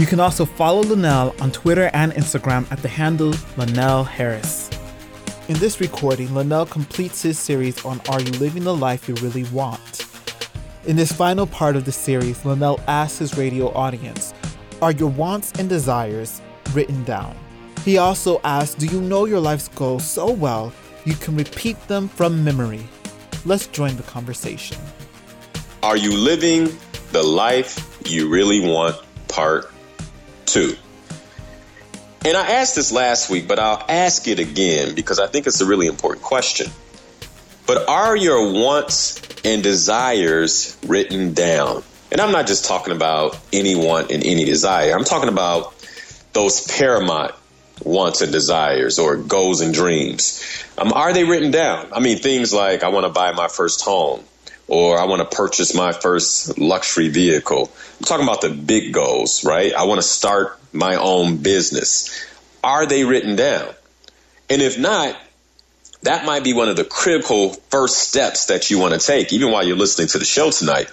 You can also follow Linnell on Twitter and Instagram at the handle Linnell Harris. In this recording, Linnell completes his series on Are You Living the Life You Really Want? In this final part of the series, Linnell asks his radio audience, Are your wants and desires written down. He also asks, Do you know your life's goals so well you can repeat them from memory? Let's join the conversation. Are you living the life you really want? Part two. And I asked this last week, but I'll ask it again because I think it's a really important question. But are your wants and desires written down? And I'm not just talking about any want and any desire. I'm talking about those paramount wants and desires or goals and dreams? Um, are they written down? I mean, things like I want to buy my first home or I want to purchase my first luxury vehicle. I'm talking about the big goals, right? I want to start my own business. Are they written down? And if not, that might be one of the critical first steps that you want to take, even while you're listening to the show tonight.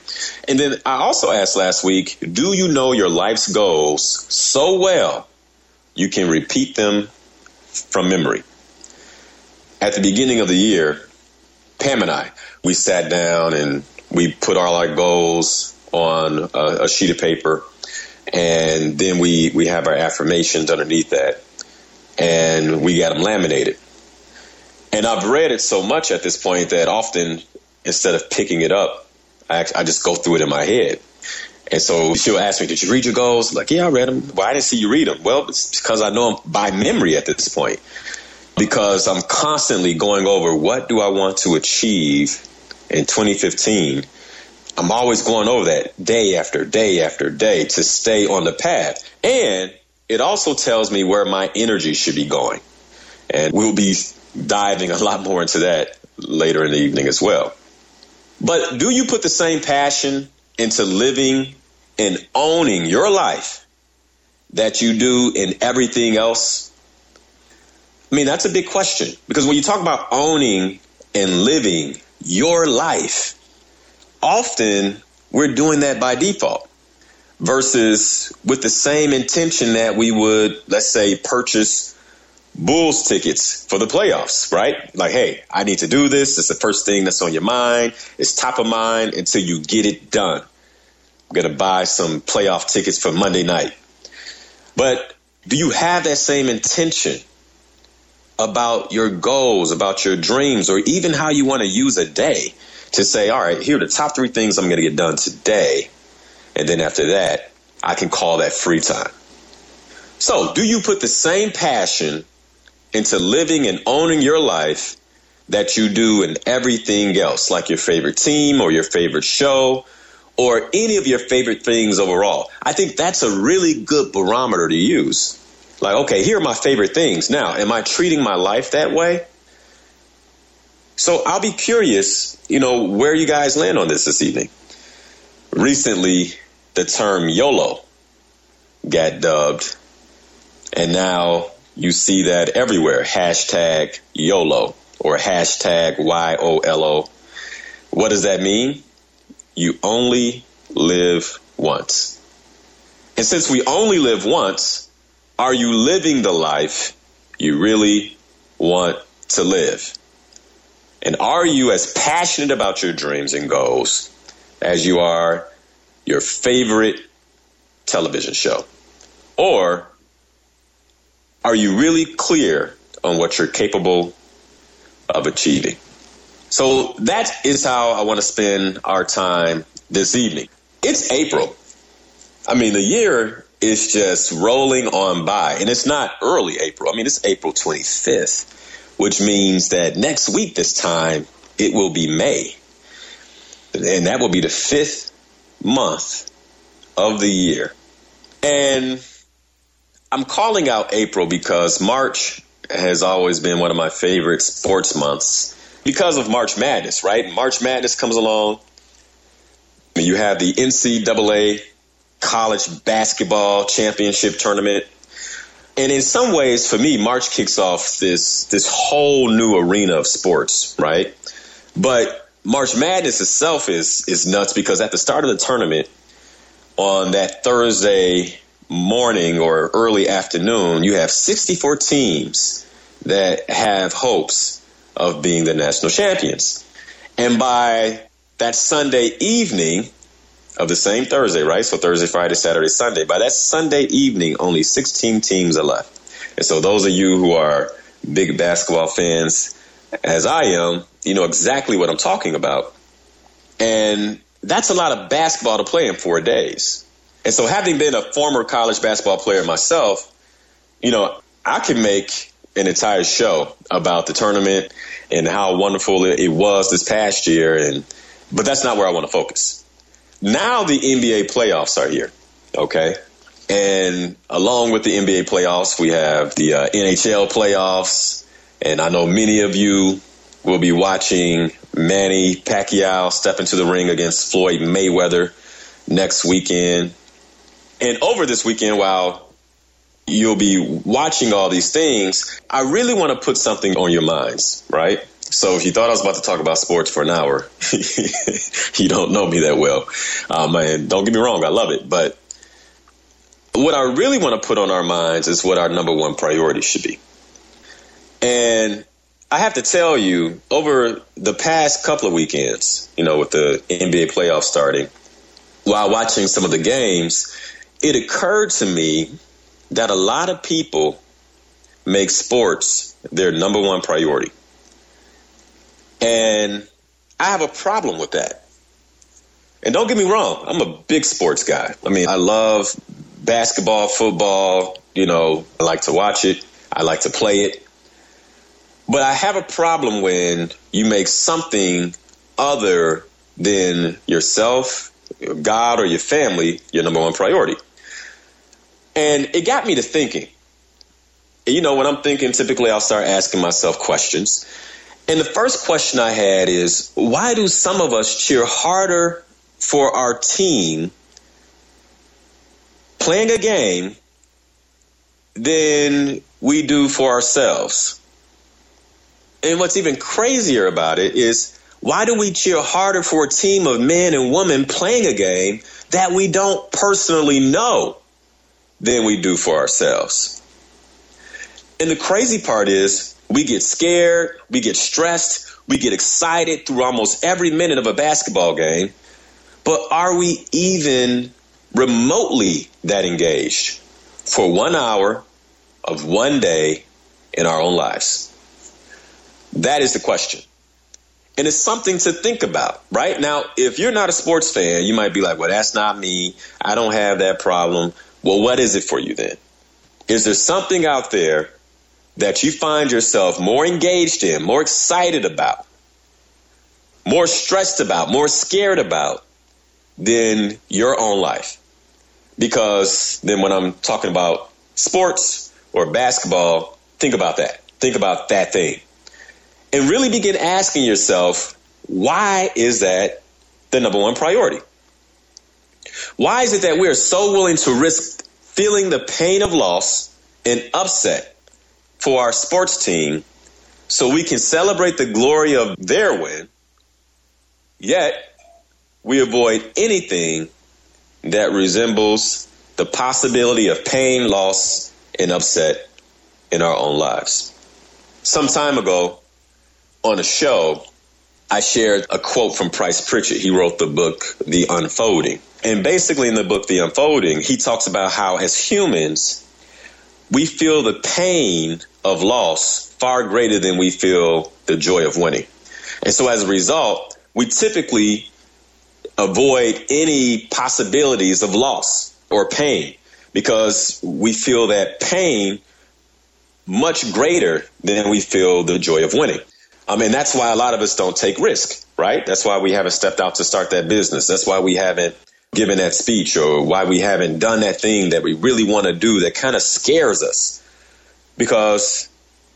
And then I also asked last week, do you know your life's goals so well you can repeat them from memory? At the beginning of the year, Pam and I, we sat down and we put all our goals on a, a sheet of paper. And then we, we have our affirmations underneath that. And we got them laminated and I've read it so much at this point that often instead of picking it up, I, I just go through it in my head. And so she'll ask me, "Did you read your goals?" I'm like, yeah, I read them. Well, I didn't see you read them. Well, it's because I know them by memory at this point. Because I'm constantly going over what do I want to achieve in 2015. I'm always going over that day after day after day to stay on the path. And it also tells me where my energy should be going. And we'll be diving a lot more into that later in the evening as well. But do you put the same passion into living and owning your life that you do in everything else? I mean, that's a big question because when you talk about owning and living your life, often we're doing that by default versus with the same intention that we would, let's say, purchase Bulls tickets for the playoffs, right? Like, hey, I need to do this. It's the first thing that's on your mind. It's top of mind until you get it done. I'm going to buy some playoff tickets for Monday night. But do you have that same intention about your goals, about your dreams, or even how you want to use a day to say, all right, here are the top three things I'm going to get done today. And then after that, I can call that free time. So, do you put the same passion into living and owning your life that you do in everything else, like your favorite team or your favorite show or any of your favorite things overall. I think that's a really good barometer to use. Like, okay, here are my favorite things. Now, am I treating my life that way? So I'll be curious, you know, where you guys land on this this evening. Recently, the term YOLO got dubbed, and now you see that everywhere. Hashtag YOLO or hashtag Y-O-L-O. What does that mean? You only live once. And since we only live once, are you living the life you really want to live? And are you as passionate about your dreams and goals as you are your favorite television show? Or are you really clear on what you're capable of achieving? So that is how I want to spend our time this evening. It's April. I mean, the year is just rolling on by, and it's not early April. I mean, it's April 25th, which means that next week, this time, it will be May. And that will be the fifth month of the year. And I'm calling out April because March has always been one of my favorite sports months because of March Madness, right? March Madness comes along. You have the NCAA college basketball championship tournament. And in some ways, for me, March kicks off this this whole new arena of sports, right? But March Madness itself is is nuts because at the start of the tournament, on that Thursday morning or early afternoon, you have 64 teams that have hopes of being the national champions. And by that Sunday evening of the same Thursday, right? So Thursday, Friday, Saturday, Sunday. By that Sunday evening, only 16 teams are left. And so those of you who are big basketball fans, as I am, you know exactly what I'm talking about. And that's a lot of basketball to play in four days. And so having been a former college basketball player myself, you know, I can make an entire show about the tournament and how wonderful it was this past year and but that's not where I want to focus. Now the NBA playoffs are here. Okay. And along with the NBA playoffs, we have the uh, NHL playoffs. And I know many of you will be watching Manny Pacquiao step into the ring against Floyd Mayweather next weekend. And over this weekend, while you'll be watching all these things, I really want to put something on your minds, right? So if you thought I was about to talk about sports for an hour, you don't know me that well. Um, and don't get me wrong, I love it. But what I really want to put on our minds is what our number one priority should be. And I have to tell you, over the past couple of weekends, you know, with the NBA playoffs starting, while watching some of the games, it occurred to me that a lot of people make sports their number one priority. And I have a problem with that. And don't get me wrong, I'm a big sports guy. I mean, I love basketball, football, you know, I like to watch it, I like to play it. But I have a problem when you make something other than yourself, God, or your family your number one priority. And it got me to thinking. You know, when I'm thinking, typically I'll start asking myself questions. And the first question I had is why do some of us cheer harder for our team playing a game than we do for ourselves? And what's even crazier about it is why do we cheer harder for a team of men and women playing a game that we don't personally know than we do for ourselves? And the crazy part is we get scared, we get stressed, we get excited through almost every minute of a basketball game. But are we even remotely that engaged for one hour of one day in our own lives? That is the question. And it's something to think about, right? Now, if you're not a sports fan, you might be like, well, that's not me. I don't have that problem. Well, what is it for you then? Is there something out there that you find yourself more engaged in, more excited about, more stressed about, more scared about than your own life? Because then when I'm talking about sports or basketball, think about that. Think about that thing and really begin asking yourself, why is that the number one priority? Why is it that we are so willing to risk feeling the pain of loss and upset for our sports team so we can celebrate the glory of their win, yet we avoid anything that resembles the possibility of pain, loss, and upset in our own lives. Some time ago, on a show, I shared a quote from Price Pritchett. He wrote the book, The Unfolding. And basically, in the book, The Unfolding, he talks about how, as humans, we feel the pain of loss far greater than we feel the joy of winning. And so, as a result, we typically avoid any possibilities of loss or pain because we feel that pain much greater than we feel the joy of winning. I mean, that's why a lot of us don't take risk, right? That's why we haven't stepped out to start that business. That's why we haven't given that speech or why we haven't done that thing that we really want to do that kind of scares us. Because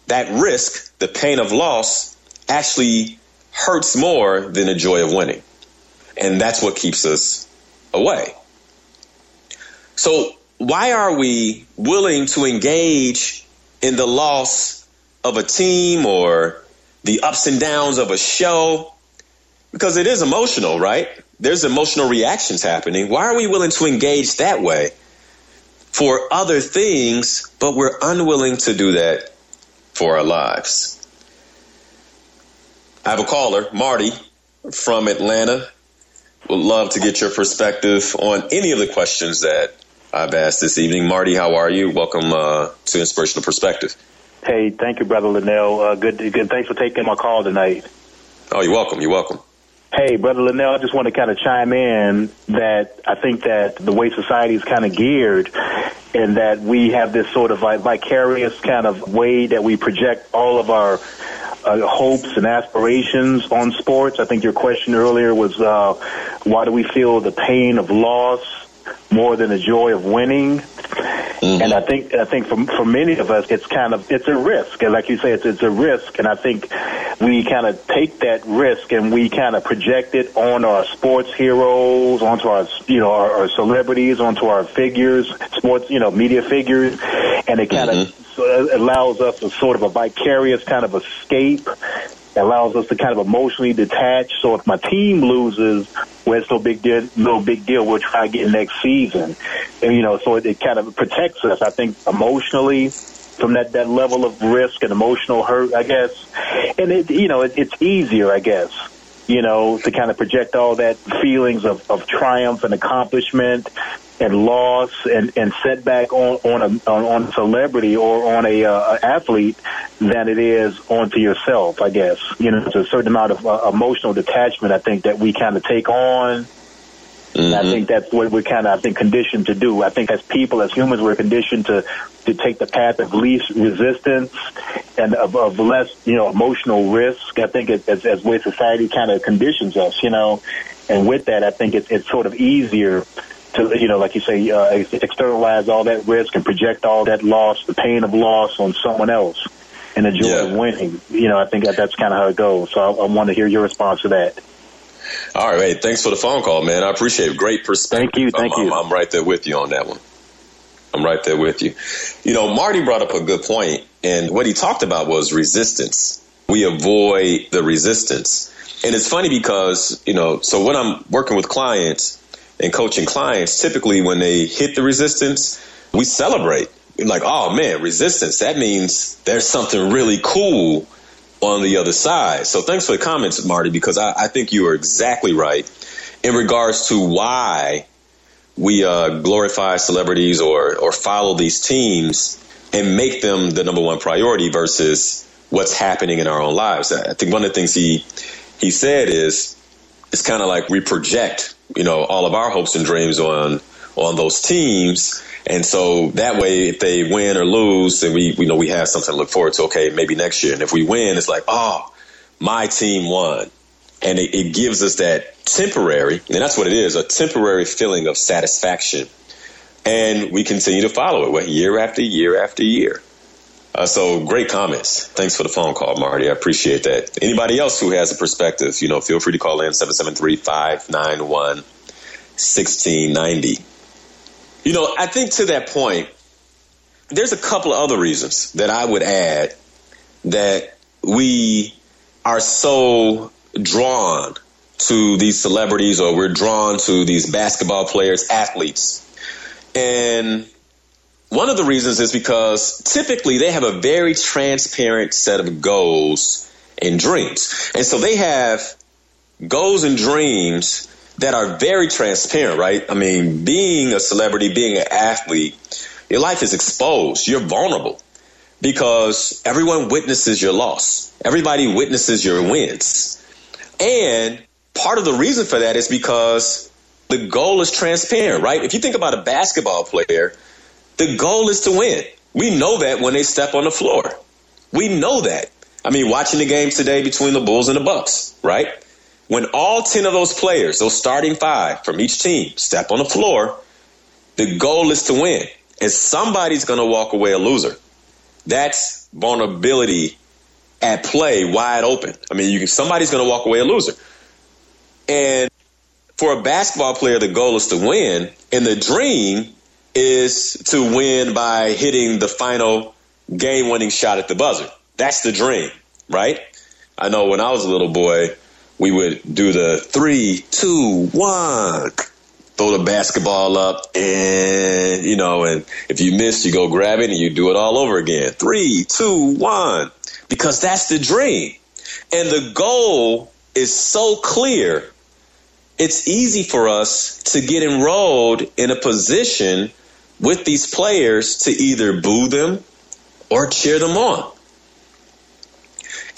that risk, the pain of loss, actually hurts more than the joy of winning. And that's what keeps us away. So, why are we willing to engage in the loss of a team or the ups and downs of a show? Because it is emotional, right? There's emotional reactions happening. Why are we willing to engage that way for other things, but we're unwilling to do that for our lives? I have a caller, Marty from Atlanta. Would love to get your perspective on any of the questions that I've asked this evening. Marty, how are you? Welcome uh, to Inspirational Perspective. Hey, thank you, Brother Linnell. Uh, good, good. Thanks for taking my call tonight. Oh, you're welcome. You're welcome. Hey, Brother Linnell, I just want to kind of chime in that I think that the way society is kind of geared and that we have this sort of like vicarious kind of way that we project all of our uh, hopes and aspirations on sports. I think your question earlier was uh, why do we feel the pain of loss more than the joy of winning? Mm-hmm. And I think I think for for many of us, it's kind of it's a risk, and like you say, it's it's a risk. And I think we kind of take that risk and we kind of project it on our sports heroes, onto our you know our, our celebrities, onto our figures, sports you know media figures, and it kind mm-hmm. of allows us a sort of a vicarious kind of escape. Allows us to kind of emotionally detach. So if my team loses, well, it's no big deal. No big deal. We'll try again next season. And you know, so it, it kind of protects us. I think emotionally from that that level of risk and emotional hurt, I guess. And it, you know, it, it's easier, I guess you know, to kind of project all that feelings of, of triumph and accomplishment and loss and, and setback on on a on, on celebrity or on a uh, athlete than it is onto yourself. I guess you know, it's a certain amount of uh, emotional detachment. I think that we kind of take on. Mm-hmm. I think that's what we're kind of, I think, conditioned to do. I think as people, as humans, we're conditioned to to take the path of least resistance and of, of less, you know, emotional risk. I think it, as as way society kind of conditions us, you know, and with that, I think it's it's sort of easier to, you know, like you say, uh, externalize all that risk and project all that loss, the pain of loss on someone else and the joy yeah. of winning. You know, I think that that's kind of how it goes. So I, I want to hear your response to that. All right, hey, thanks for the phone call, man. I appreciate it. Great perspective. Thank you, thank I'm, you. I'm, I'm right there with you on that one. I'm right there with you. You know, Marty brought up a good point, and what he talked about was resistance. We avoid the resistance. And it's funny because, you know, so when I'm working with clients, and coaching clients, typically when they hit the resistance, we celebrate. Like, oh man, resistance. That means there's something really cool on the other side. So thanks for the comments, Marty, because I, I think you are exactly right in regards to why we uh, glorify celebrities or, or follow these teams and make them the number one priority versus what's happening in our own lives. I think one of the things he he said is it's kind of like we project you know, all of our hopes and dreams on on those teams. And so that way, if they win or lose, then we, we know we have something to look forward to. Okay, maybe next year. And if we win, it's like, oh, my team won. And it, it gives us that temporary, and that's what it is, a temporary feeling of satisfaction. And we continue to follow it year after year after year. Uh, so great comments. Thanks for the phone call, Marty. I appreciate that. Anybody else who has a perspective, you know, feel free to call in 773-591-1690. You know, I think to that point, there's a couple of other reasons that I would add that we are so drawn to these celebrities or we're drawn to these basketball players, athletes. And one of the reasons is because typically they have a very transparent set of goals and dreams. And so they have goals and dreams that are very transparent, right? I mean, being a celebrity, being an athlete, your life is exposed. You're vulnerable because everyone witnesses your loss. Everybody witnesses your wins. And part of the reason for that is because the goal is transparent, right? If you think about a basketball player, the goal is to win. We know that when they step on the floor. We know that. I mean, watching the games today between the Bulls and the Bucks, right? When all 10 of those players, those starting five from each team, step on the floor, the goal is to win. And somebody's going to walk away a loser. That's vulnerability at play, wide open. I mean, you can, somebody's going to walk away a loser. And for a basketball player, the goal is to win, and the dream is to win by hitting the final game-winning shot at the buzzer. That's the dream, right? I know when I was a little boy, we would do the three, two, one, throw the basketball up, and you know, and if you miss, you go grab it and you do it all over again. Three, two, one, because that's the dream, and the goal is so clear. It's easy for us to get enrolled in a position with these players to either boo them or cheer them on.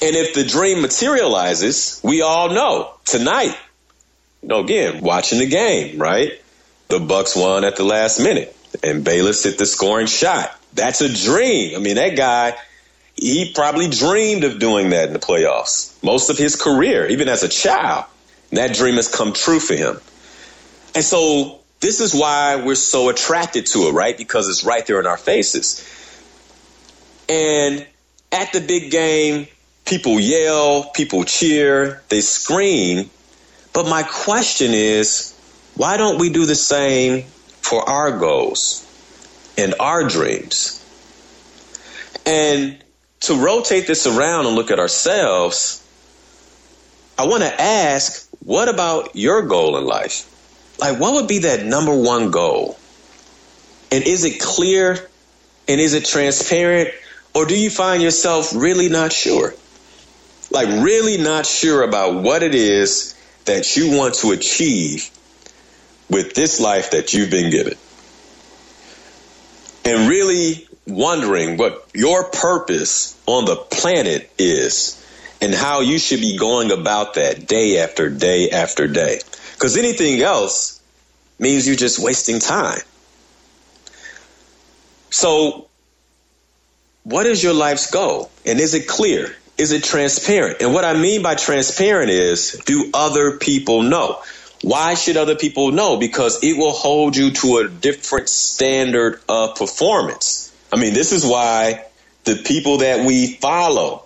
And if the dream materializes, we all know tonight, you know, again, watching the game, right? The Bucks won at the last minute and Bayless hit the scoring shot. That's a dream. I mean, that guy, he probably dreamed of doing that in the playoffs most of his career, even as a child. And that dream has come true for him. And so this is why we're so attracted to it, right? Because it's right there in our faces. And at the big game, people yell, people cheer, they scream. But my question is, why don't we do the same for our goals and our dreams? And to rotate this around and look at ourselves, I want to ask, what about your goal in life? Like, what would be that number one goal? And is it clear? And is it transparent? Or do you find yourself really not sure? Like, really not sure about what it is that you want to achieve with this life that you've been given. And really wondering what your purpose on the planet is and how you should be going about that day after day after day. Because anything else means you're just wasting time. So what is your life's goal? And is it clear? Is it transparent? And what I mean by transparent is do other people know? Why should other people know? Because it will hold you to a different standard of performance. I mean, this is why the people that we follow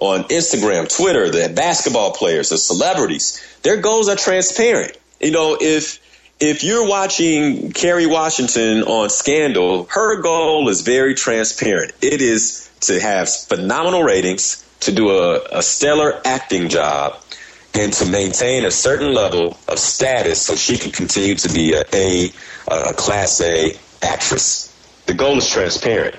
on Instagram, Twitter, the basketball players, the celebrities, their goals are transparent. You know, if if you're watching Kerry Washington on Scandal, her goal is very transparent. It is to have phenomenal ratings, to do a, a stellar acting job, and to maintain a certain level of status so she can continue to be a, a, a class A actress. The goal is transparent.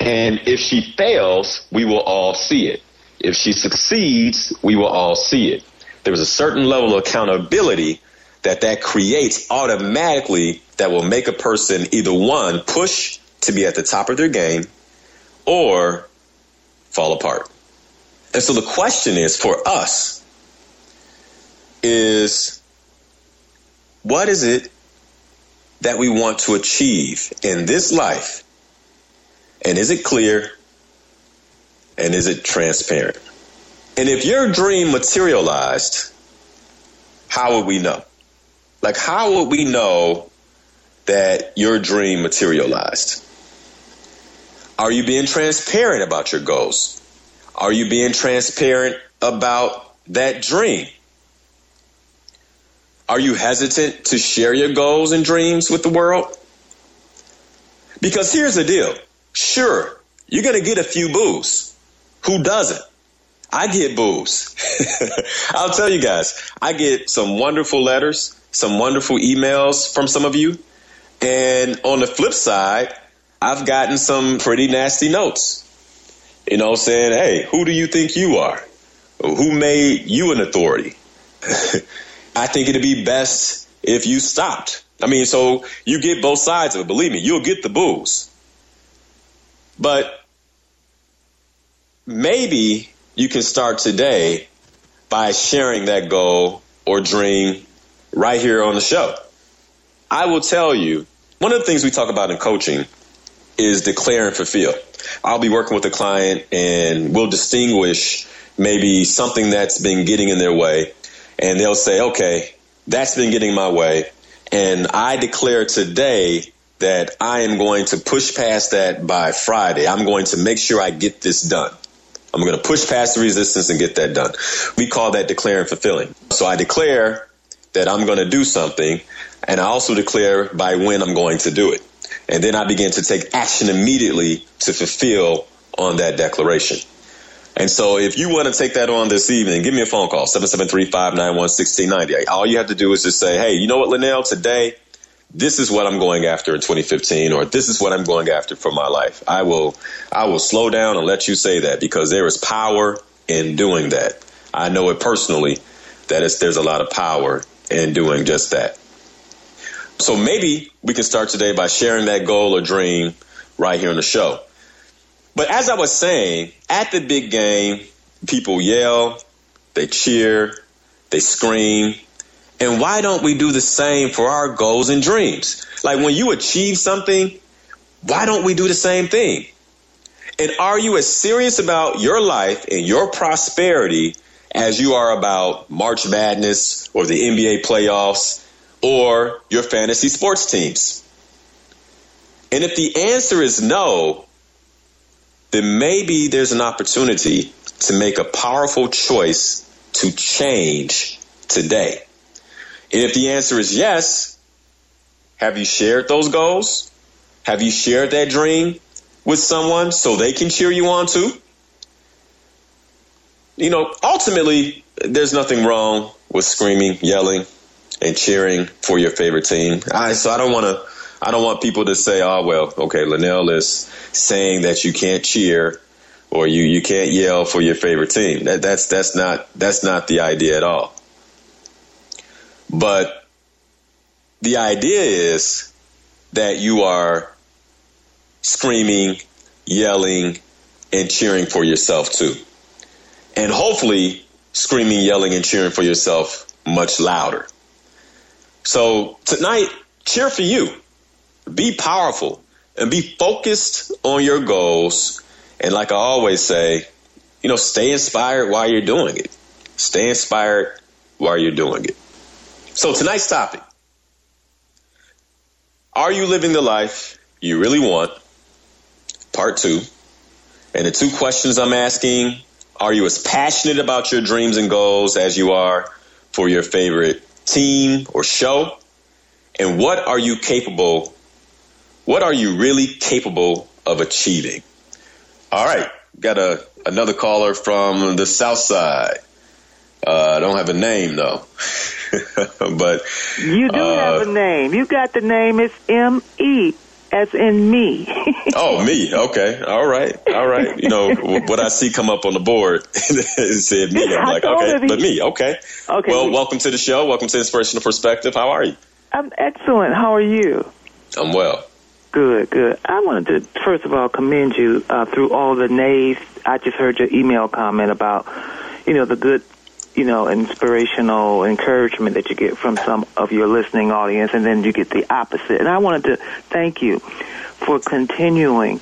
And if she fails, we will all see it. If she succeeds, we will all see it. There's a certain level of accountability that that creates automatically that will make a person either one push to be at the top of their game or fall apart. And so the question is for us is what is it that we want to achieve in this life? And is it clear? And is it transparent? And if your dream materialized, how would we know? Like, how would we know that your dream materialized? Are you being transparent about your goals? Are you being transparent about that dream? Are you hesitant to share your goals and dreams with the world? Because here's the deal. Sure, you're going to get a few boos. Who doesn't? I get boos. I'll tell you guys, I get some wonderful letters some wonderful emails from some of you. And on the flip side, I've gotten some pretty nasty notes, you know, saying, hey, who do you think you are? Who made you an authority? I think it'd be best if you stopped. I mean, so you get both sides of it. Believe me, you'll get the boos. But maybe you can start today by sharing that goal or dream right here on the show. I will tell you, one of the things we talk about in coaching is declare and fulfill. I'll be working with a client and we'll distinguish maybe something that's been getting in their way. And they'll say, okay, that's been getting my way. And I declare today that I am going to push past that by Friday. I'm going to make sure I get this done. I'm going to push past the resistance and get that done. We call that declaring fulfilling. So I declare that I'm going to do something, and I also declare by when I'm going to do it. And then I begin to take action immediately to fulfill on that declaration. And so if you want to take that on this evening, give me a phone call, 773-591-1690. All you have to do is just say, hey, you know what, Linnell, today, this is what I'm going after in 2015, or this is what I'm going after for my life. I will, I will slow down and let you say that because there is power in doing that. I know it personally that there's a lot of power in doing just that. So maybe we can start today by sharing that goal or dream right here on the show. But as I was saying, at the big game, people yell, they cheer, they scream. And why don't we do the same for our goals and dreams? Like when you achieve something, why don't we do the same thing? And are you as serious about your life and your prosperity as you are about March Madness or the NBA playoffs or your fantasy sports teams? And if the answer is no, then maybe there's an opportunity to make a powerful choice to change today. And if the answer is yes, have you shared those goals? Have you shared that dream with someone so they can cheer you on too? You know, ultimately, there's nothing wrong with screaming, yelling, and cheering for your favorite team. I, so I don't want to I don't want people to say, oh, well, okay, Linnell is saying that you can't cheer or you, you can't yell for your favorite team. That, that's, that's not, that's not the idea at all. But the idea is that you are screaming, yelling, and cheering for yourself too. And hopefully screaming, yelling, and cheering for yourself much louder. So tonight, cheer for you be powerful and be focused on your goals. And like I always say, you know, stay inspired while you're doing it. Stay inspired while you're doing it. So tonight's topic. Are you living the life you really want? Part two. And the two questions I'm asking, are you as passionate about your dreams and goals as you are for your favorite team or show? And what are you capable what are you really capable of achieving? All right, got a another caller from the South Side. Uh, I don't have a name though, but you do uh, have a name. You got the name. It's M E as in me. oh, me. Okay. All right. All right. You know what I see come up on the board it said me. I'm like, okay, but me. Okay. Okay. Well, welcome to the show. Welcome to Inspirational Perspective. How are you? I'm excellent. How are you? I'm well. Good, good. I wanted to first of all commend you uh, through all the nays. I just heard your email comment about, you know, the good, you know, inspirational encouragement that you get from some of your listening audience, and then you get the opposite. And I wanted to thank you for continuing,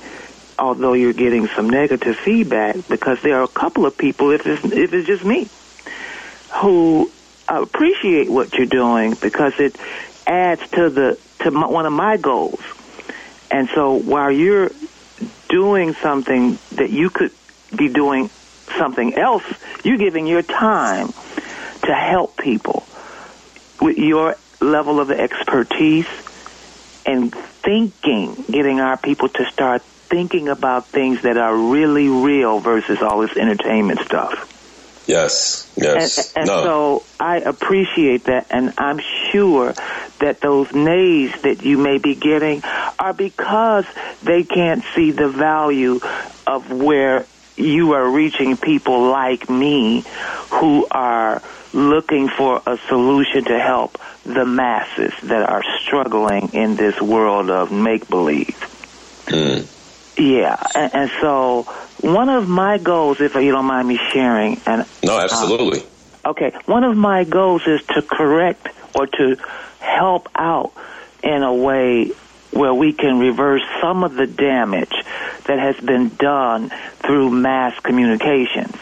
although you're getting some negative feedback, because there are a couple of people, if it's if it's just me, who appreciate what you're doing because it adds to the to my, one of my goals and so while you're doing something that you could be doing something else, you're giving your time to help people with your level of expertise and thinking, getting our people to start thinking about things that are really real versus all this entertainment stuff. Yes, yes. And, and no. so I appreciate that, and I'm sure that those nays that you may be getting are because they can't see the value of where you are reaching people like me who are looking for a solution to help the masses that are struggling in this world of make believe. Mm. Yeah, and, and, so one of my goals, if you don't mind me sharing, and no, absolutely. Uh, okay, one of my goals is to correct or to help out in a way where we can reverse some of the damage that has been done through mass communications.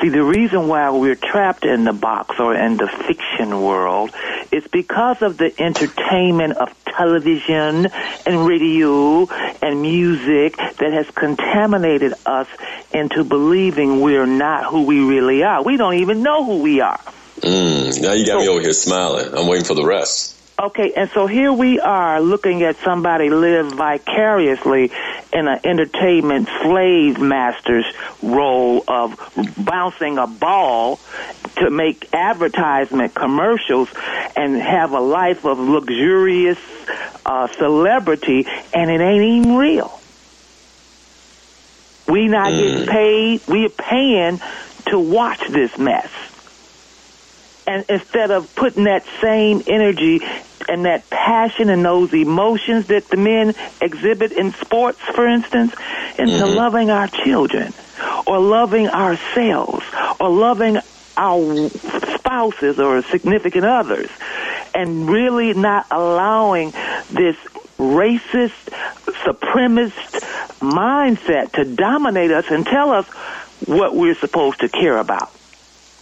See, the reason why we're trapped in the box or in the fiction world is because of the entertainment of television and radio and music that has contaminated us into believing we're not who we really are. We don't even know who we are. Mm, now you got me over here smiling. I'm waiting for the rest. Okay, and so here we are looking at somebody live vicariously in an entertainment slave master's role of bouncing a ball to make advertisement commercials and have a life of luxurious uh, celebrity, and it ain't even real. We not mm. getting paid. We are paying to watch this mess. And instead of putting that same energy and that passion and those emotions that the men exhibit in sports, for instance, into mm-hmm. loving our children or loving ourselves or loving our spouses or significant others and really not allowing this racist, supremacist mindset to dominate us and tell us what we're supposed to care about.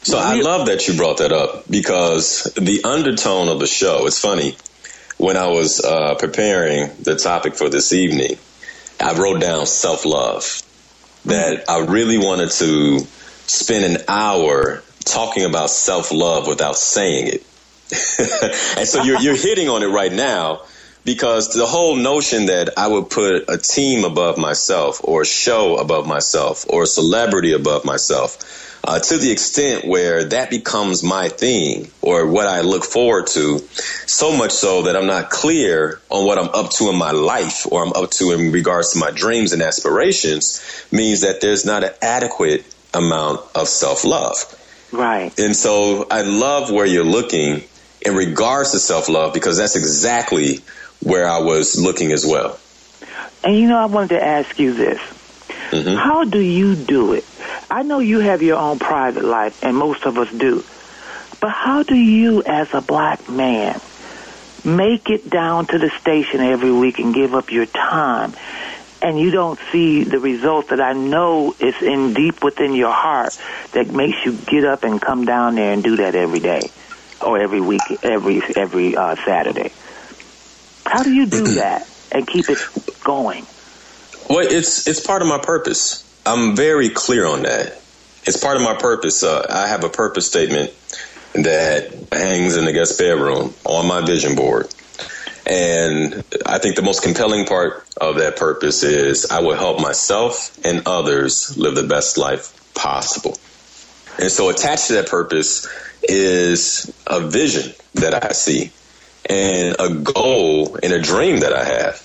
So I love that you brought that up because the undertone of the show, it's funny. When I was uh, preparing the topic for this evening, I wrote down self love. That I really wanted to spend an hour talking about self love without saying it. and so you're, you're hitting on it right now because the whole notion that I would put a team above myself or a show above myself or a celebrity above myself uh, to the extent where that becomes my thing or what I look forward to, so much so that I'm not clear on what I'm up to in my life or I'm up to in regards to my dreams and aspirations, means that there's not an adequate amount of self love. Right. And so I love where you're looking in regards to self love because that's exactly where I was looking as well. And you know, I wanted to ask you this. Mm-hmm. How do you do it? I know you have your own private life, and most of us do. But how do you, as a black man, make it down to the station every week and give up your time? And you don't see the results that I know is in deep within your heart that makes you get up and come down there and do that every day or every week, every every uh, Saturday. How do you do that and keep it going? Well, it's it's part of my purpose. I'm very clear on that. It's part of my purpose. Uh, I have a purpose statement that hangs in the guest bedroom on my vision board. And I think the most compelling part of that purpose is I will help myself and others live the best life possible. And so attached to that purpose is a vision that I see and a goal and a dream that I have.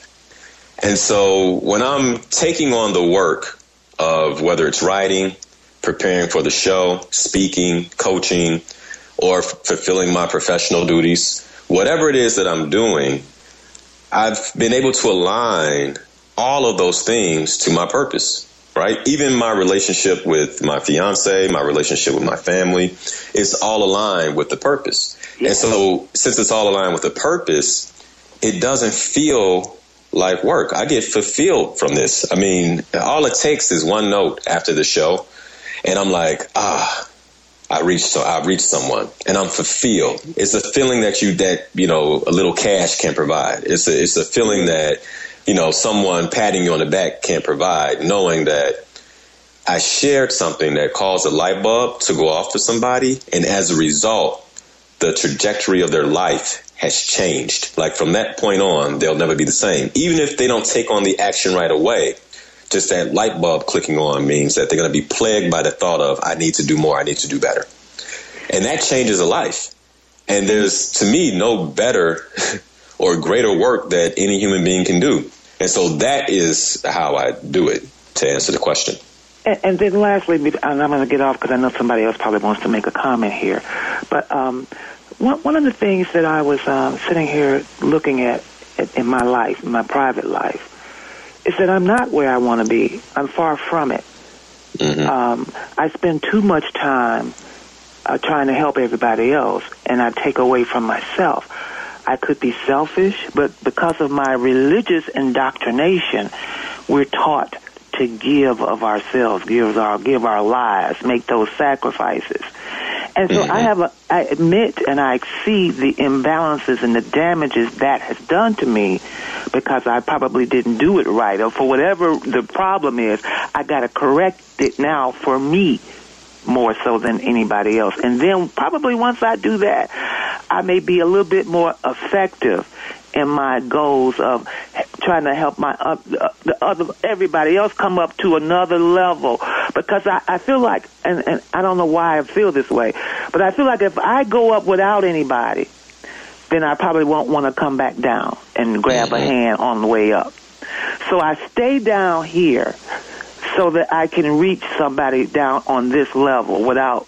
And so when I'm taking on the work of whether it's writing, preparing for the show, speaking, coaching, or f- fulfilling my professional duties, whatever it is that I'm doing, I've been able to align all of those things to my purpose, right? Even my relationship with my fiance, my relationship with my family, it's all aligned with the purpose. Yeah. And so since it's all aligned with the purpose, it doesn't feel like work. I get fulfilled from this. I mean, all it takes is one note after the show, and I'm like, ah, I reached so I reached someone, and I'm fulfilled. It's a feeling that you that you know a little cash can provide. It's a it's a feeling that you know someone patting you on the back can't provide, knowing that. I shared something that caused a light bulb to go off for somebody, and as a result, the trajectory of their life has changed. Like from that point on, they'll never be the same. Even if they don't take on the action right away, just that light bulb clicking on means that they're going to be plagued by the thought of, I need to do more, I need to do better. And that changes a life. And there's, to me, no better or greater work that any human being can do. And so that is how I do it to answer the question. And, and then lastly, and I'm going to get off because I know somebody else probably wants to make a comment here. But um, one, one of the things that I was um, sitting here looking at, at in my life, in my private life, is that I'm not where I want to be. I'm far from it. Mm-hmm. Um, I spend too much time uh, trying to help everybody else, and I take away from myself. I could be selfish, but because of my religious indoctrination, we're taught to give of ourselves, give our give our lives, make those sacrifices. And so mm-hmm. I have a, I admit and I see the imbalances and the damages that has done to me because I probably didn't do it right or for whatever the problem is, I got to correct it now for me more so than anybody else. And then probably once I do that, I may be a little bit more effective in my goals of trying to help my uh, the other everybody else come up to another level because I, I feel like and, and I don't know why I feel this way, but I feel like if I go up without anybody, then I probably won't want to come back down and grab mm-hmm. a hand on the way up. So I stay down here so that I can reach somebody down on this level without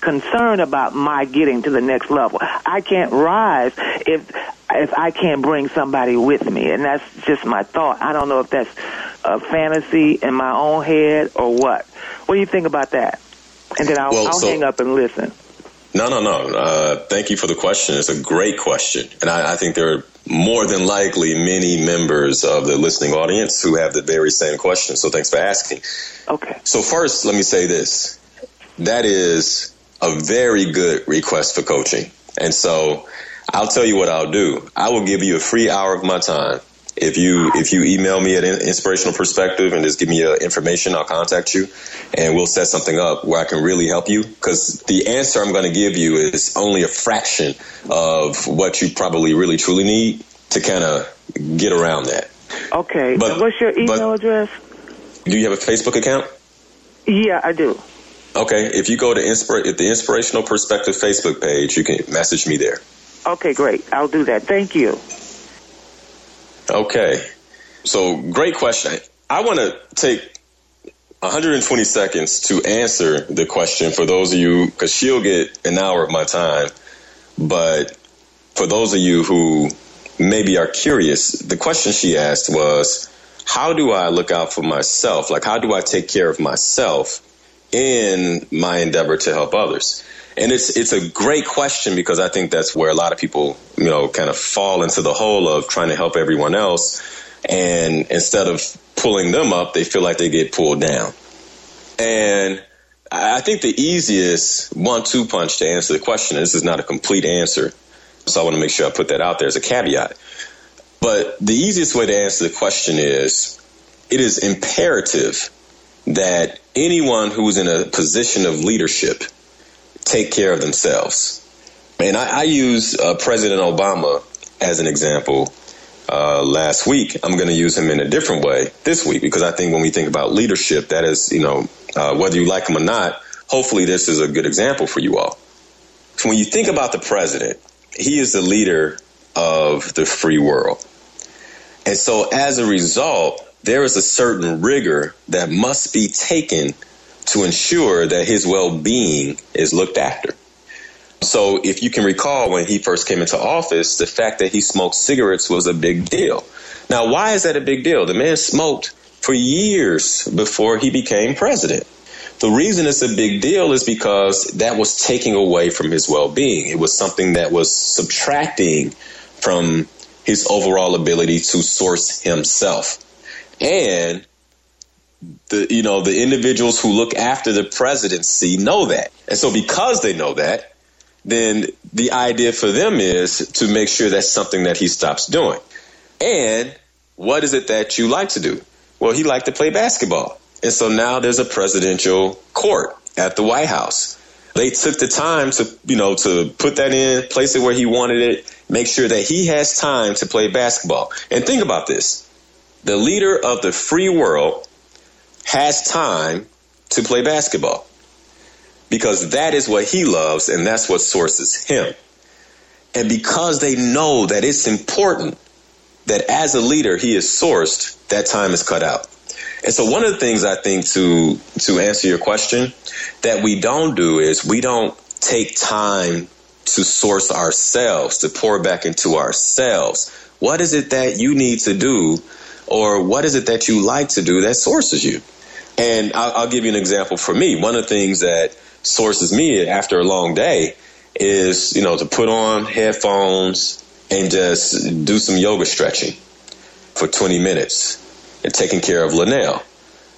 concern about my getting to the next level. I can't rise if if I can't bring somebody with me, and that's just my thought. I don't know if that's a fantasy in my own head or what. What do you think about that? And then I'll, well, I'll so, hang up and listen. No, no, no. Uh, thank you for the question. It's a great question, and I, I think there are more than likely many members of the listening audience who have the very same question. So thanks for asking. Okay. So first, let me say this. That is a very good request for coaching. And so I'll tell you what I'll do. I will give you a free hour of my time. If you if you email me at inspirational perspective and just give me your information, I'll contact you, and we'll set something up where I can really help you. Because the answer I'm going to give you is only a fraction of what you probably really truly need to kind of get around that. Okay. But, what's your email address? Do you have a Facebook account? Yeah, I do. Okay. If you go to Inspir- the Inspirational Perspective Facebook page, you can message me there. Okay, great. I'll do that. Thank you. Okay. So, great question. I want to take 120 seconds to answer the question for those of you, because she'll get an hour of my time. But for those of you who maybe are curious, the question she asked was, how do I look out for myself? Like, how do I take care of myself in my endeavor to help others? And it's it's a great question because I think that's where a lot of people, you know, kind of fall into the hole of trying to help everyone else and instead of pulling them up, they feel like they get pulled down. And I think the easiest one-two punch to answer the question, this is not a complete answer, so I want to make sure I put that out there as a caveat. But the easiest way to answer the question is it is imperative that anyone who's in a position of leadership take care of themselves. And I, I use uh, President Obama as an example uh, last week. I'm going to use him in a different way this week because I think when we think about leadership, that is, you know, uh, whether you like him or not, hopefully this is a good example for you all. So when you think about the president, he is the leader of the free world. And so as a result, there is a certain rigor that must be taken to ensure that his well-being is looked after. So if you can recall when he first came into office, the fact that he smoked cigarettes was a big deal. Now, why is that a big deal? The man smoked for years before he became president. The reason it's a big deal is because that was taking away from his well-being. It was something that was subtracting from his overall ability to source himself. And the you know the individuals who look after the presidency know that, and so because they know that, then the idea for them is to make sure that's something that he stops doing. And what is it that you like to do? Well, he liked to play basketball, and so now there's a presidential court at the White House. They took the time to you know to put that in, place it where he wanted it, make sure that he has time to play basketball. And think about this: the leader of the free world has time to play basketball because that is what he loves and that's what sources him. And because they know that it's important that as a leader he is sourced, that time is cut out. And so one of the things I think to to answer your question that we don't do is we don't take time to source ourselves, to pour back into ourselves. What is it that you need to do or what is it that you like to do that sources you? And I'll, I'll give you an example for me. One of the things that sources me after a long day is, you know, to put on headphones and just do some yoga stretching for 20 minutes and taking care of Linnell.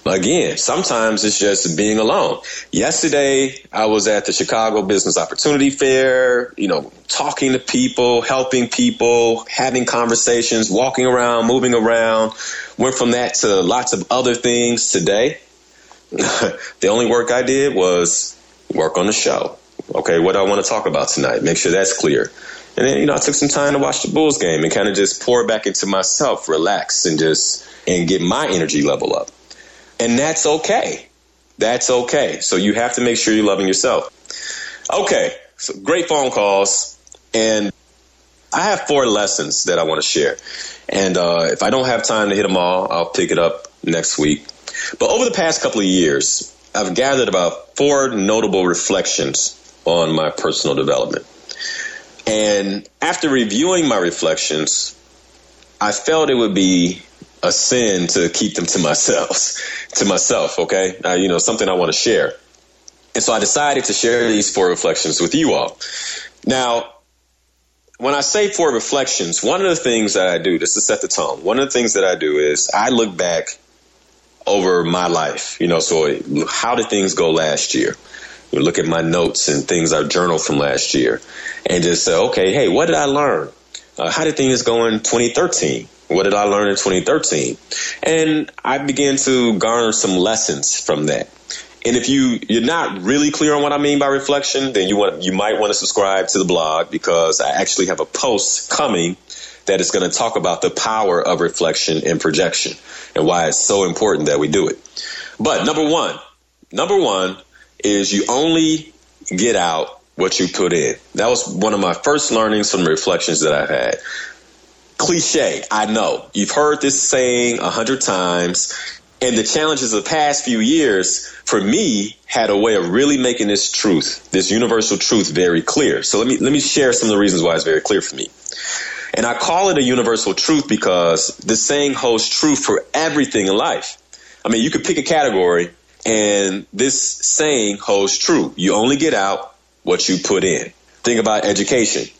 Again, sometimes it's just being alone. Yesterday, I was at the Chicago Business Opportunity Fair, you know, talking to people, helping people, having conversations, walking around, moving around. Went from that to lots of other things today. the only work I did was work on the show. Okay, what do I want to talk about tonight? Make sure that's clear. And then, you know, I took some time to watch the Bulls game and kind of just pour back into myself, relax and just, and get my energy level up. And that's okay. That's okay. So you have to make sure you're loving yourself. Okay. So great phone calls. And I have four lessons that I want to share. And uh, if I don't have time to hit them all, I'll pick it up next week. But over the past couple of years, I've gathered about four notable reflections on my personal development. And after reviewing my reflections, I felt it would be a sin to keep them to myself, to myself. Okay, uh, you know something I want to share, and so I decided to share these four reflections with you all. Now, when I say four reflections, one of the things that I do, just to set the tone, one of the things that I do is I look back over my life. You know, so how did things go last year? You look at my notes and things I journaled from last year, and just say, okay, hey, what did I learn? Uh, how did things go in 2013? What did I learn in 2013? And I began to garner some lessons from that. And if you you're not really clear on what I mean by reflection, then you want you might want to subscribe to the blog because I actually have a post coming that is going to talk about the power of reflection and projection and why it's so important that we do it. But number 1, number 1 is you only get out what you put in. That was one of my first learnings from reflections that I've had cliche. I know you've heard this saying a hundred times. And the challenges of the past few years for me had a way of really making this truth, this universal truth very clear. So let me, let me share some of the reasons why it's very clear for me. And I call it a universal truth because the saying holds true for everything in life. I mean, you could pick a category and this saying holds true. You only get out what you put in. Think about education.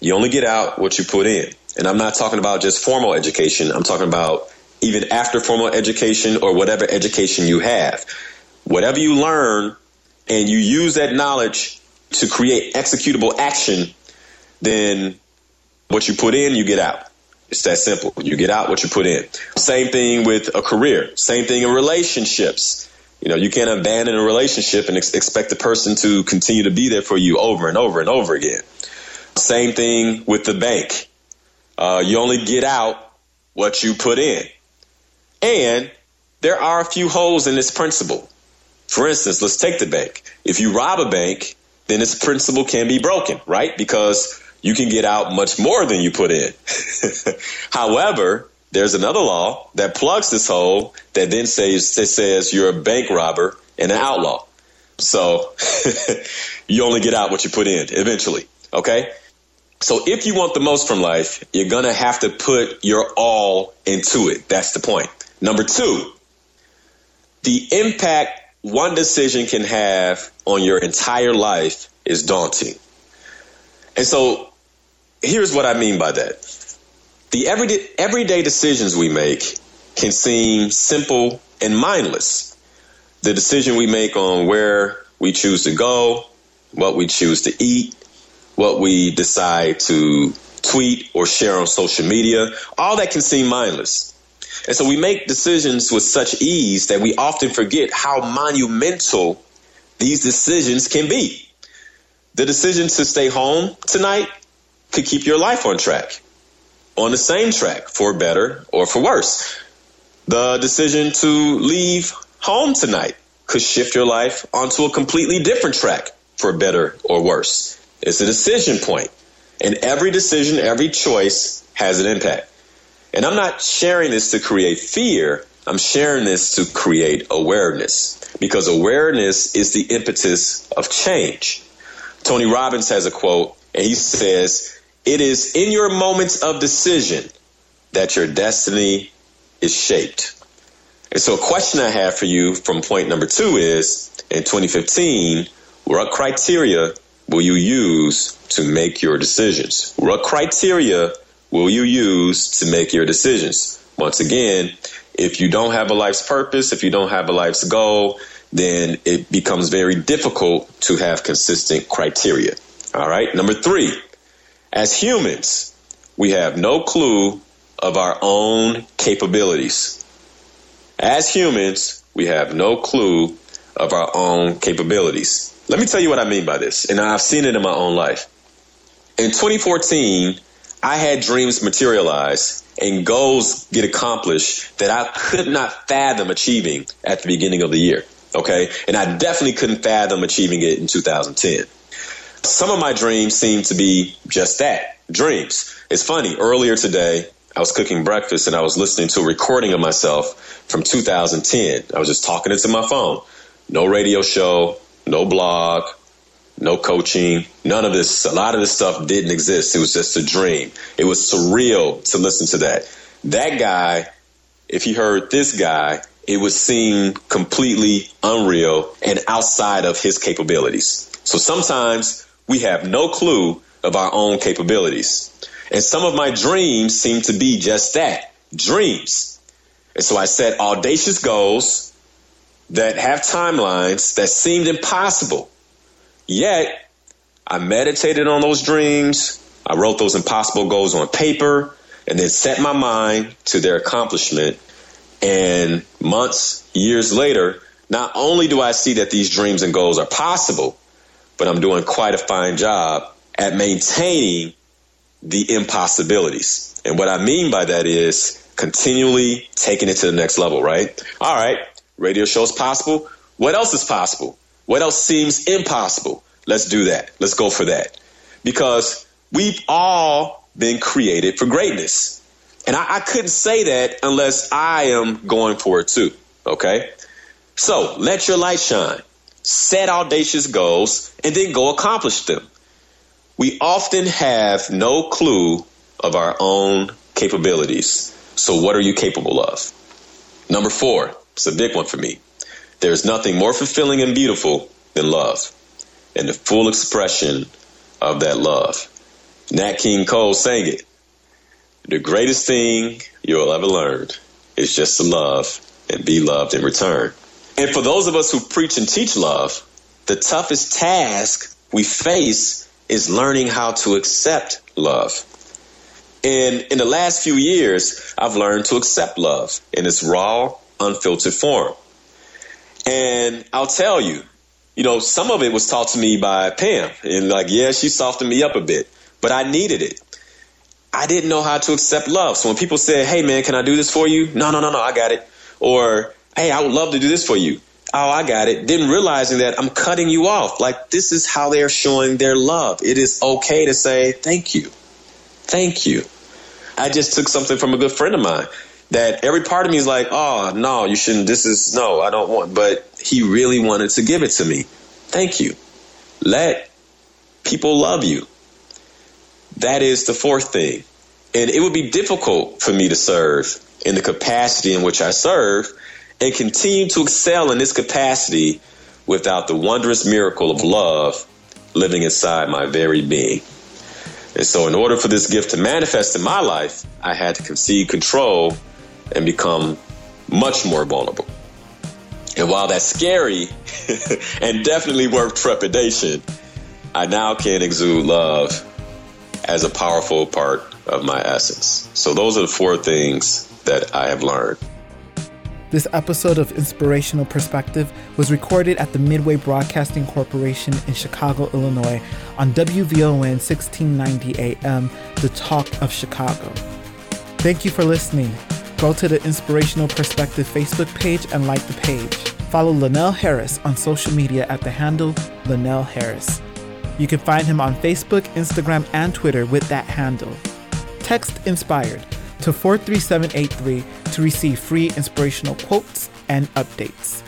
You only get out what you put in. And I'm not talking about just formal education. I'm talking about even after formal education or whatever education you have. Whatever you learn and you use that knowledge to create executable action, then what you put in, you get out. It's that simple. You get out what you put in. Same thing with a career. Same thing in relationships. You know, you can't abandon a relationship and ex- expect the person to continue to be there for you over and over and over again. Same thing with the bank. Uh, you only get out what you put in. And there are a few holes in this principle. For instance, let's take the bank. If you rob a bank, then this principle can be broken, right? Because you can get out much more than you put in. However, there's another law that plugs this hole that then says, says you're a bank robber and an outlaw. So you only get out what you put in eventually. Okay. So if you want the most from life, you're going to have to put your all into it. That's the point. Number two, the impact one decision can have on your entire life is daunting. And so here's what I mean by that. The everyday, everyday decisions we make can seem simple and mindless. The decision we make on where we choose to go, what we choose to eat, what we decide to tweet or share on social media, all that can seem mindless. And so we make decisions with such ease that we often forget how monumental these decisions can be. The decision to stay home tonight could keep your life on track, on the same track, for better or for worse. The decision to leave home tonight could shift your life onto a completely different track, for better or worse. It's a decision point. And every decision, every choice has an impact. And I'm not sharing this to create fear. I'm sharing this to create awareness because awareness is the impetus of change. Tony Robbins has a quote and he says, it is in your moments of decision that your destiny is shaped. And so a question I have for you from point number two is in 2015, what criteria will you use to make your decisions? What criteria will you use to make your decisions? once again, if you don't have a life's purpose, if you don't have a life's goal, then it becomes very difficult to have consistent criteria. All right. Number three, as humans, we have no clue of our own capabilities. As humans, we have no clue of our own capabilities. Let me tell you what I mean by this, and I've seen it in my own life. In 2014, I had dreams materialize and goals get accomplished that I could not fathom achieving at the beginning of the year. Okay. And I definitely couldn't fathom achieving it in 2010. Some of my dreams seem to be just that dreams. It's funny. Earlier today, I was cooking breakfast and I was listening to a recording of myself from 2010. I was just talking into my phone. No radio show, no blog, no coaching, none of this. A lot of this stuff didn't exist. It was just a dream. It was surreal to listen to that. That guy, if he heard this guy, it would seem completely unreal and outside of his capabilities. So sometimes we have no clue of our own capabilities. And some of my dreams seem to be just that dreams. And so I set audacious goals that have timelines that seemed impossible. Yet I meditated on those dreams. I wrote those impossible goals on paper and then set my mind to their accomplishment. And months, years later, not only do I see that these dreams and goals are possible, but I'm doing quite a fine job at maintaining the impossibilities. And what I mean by that is continually taking it to the next level, right? All right, radio show is possible. What else is possible? What else seems impossible? Let's do that. Let's go for that. Because we've all been created for greatness. And I, I couldn't say that unless I am going for it too. Okay? So let your light shine. Set audacious goals and then go accomplish them. We often have no clue of our own capabilities. So what are you capable of? Number four, it's a big one for me. There's nothing more fulfilling and beautiful than love and the full expression of that love. Nat King Cole sang it. The greatest thing you'll ever learn is just to love and be loved in return. And for those of us who preach and teach love, the toughest task we face is learning how to accept love. And in the last few years, I've learned to accept love in its raw, unfiltered form. And I'll tell you, you know, some of it was taught to me by Pam. And like, yeah, she softened me up a bit, but I needed it. I didn't know how to accept love. So when people said, hey, man, can I do this for you? No, no, no, no, I got it. Or, hey, I would love to do this for you. Oh, I got it. Didn't realizing that I'm cutting you off. Like, this is how they're showing their love. It is okay to say, thank you. Thank you. I just took something from a good friend of mine that every part of me is like, oh, no, you shouldn't. This is, no, I don't want. But he really wanted to give it to me. Thank you. Let people love you. That is the fourth thing. And it would be difficult for me to serve in the capacity in which I serve and continue to excel in this capacity without the wondrous miracle of love living inside my very being. And so, in order for this gift to manifest in my life, I had to concede control and become much more vulnerable. And while that's scary and definitely worth trepidation, I now can exude love as a powerful part of my essence. So, those are the four things that I have learned. This episode of Inspirational Perspective was recorded at the Midway Broadcasting Corporation in Chicago, Illinois on WVON 1690 AM, The Talk of Chicago. Thank you for listening. Go to the Inspirational Perspective Facebook page and like the page. Follow Linnell Harris on social media at the handle Linnell Harris. You can find him on Facebook, Instagram, and Twitter with that handle. Text Inspired to 43783 to receive free inspirational quotes and updates.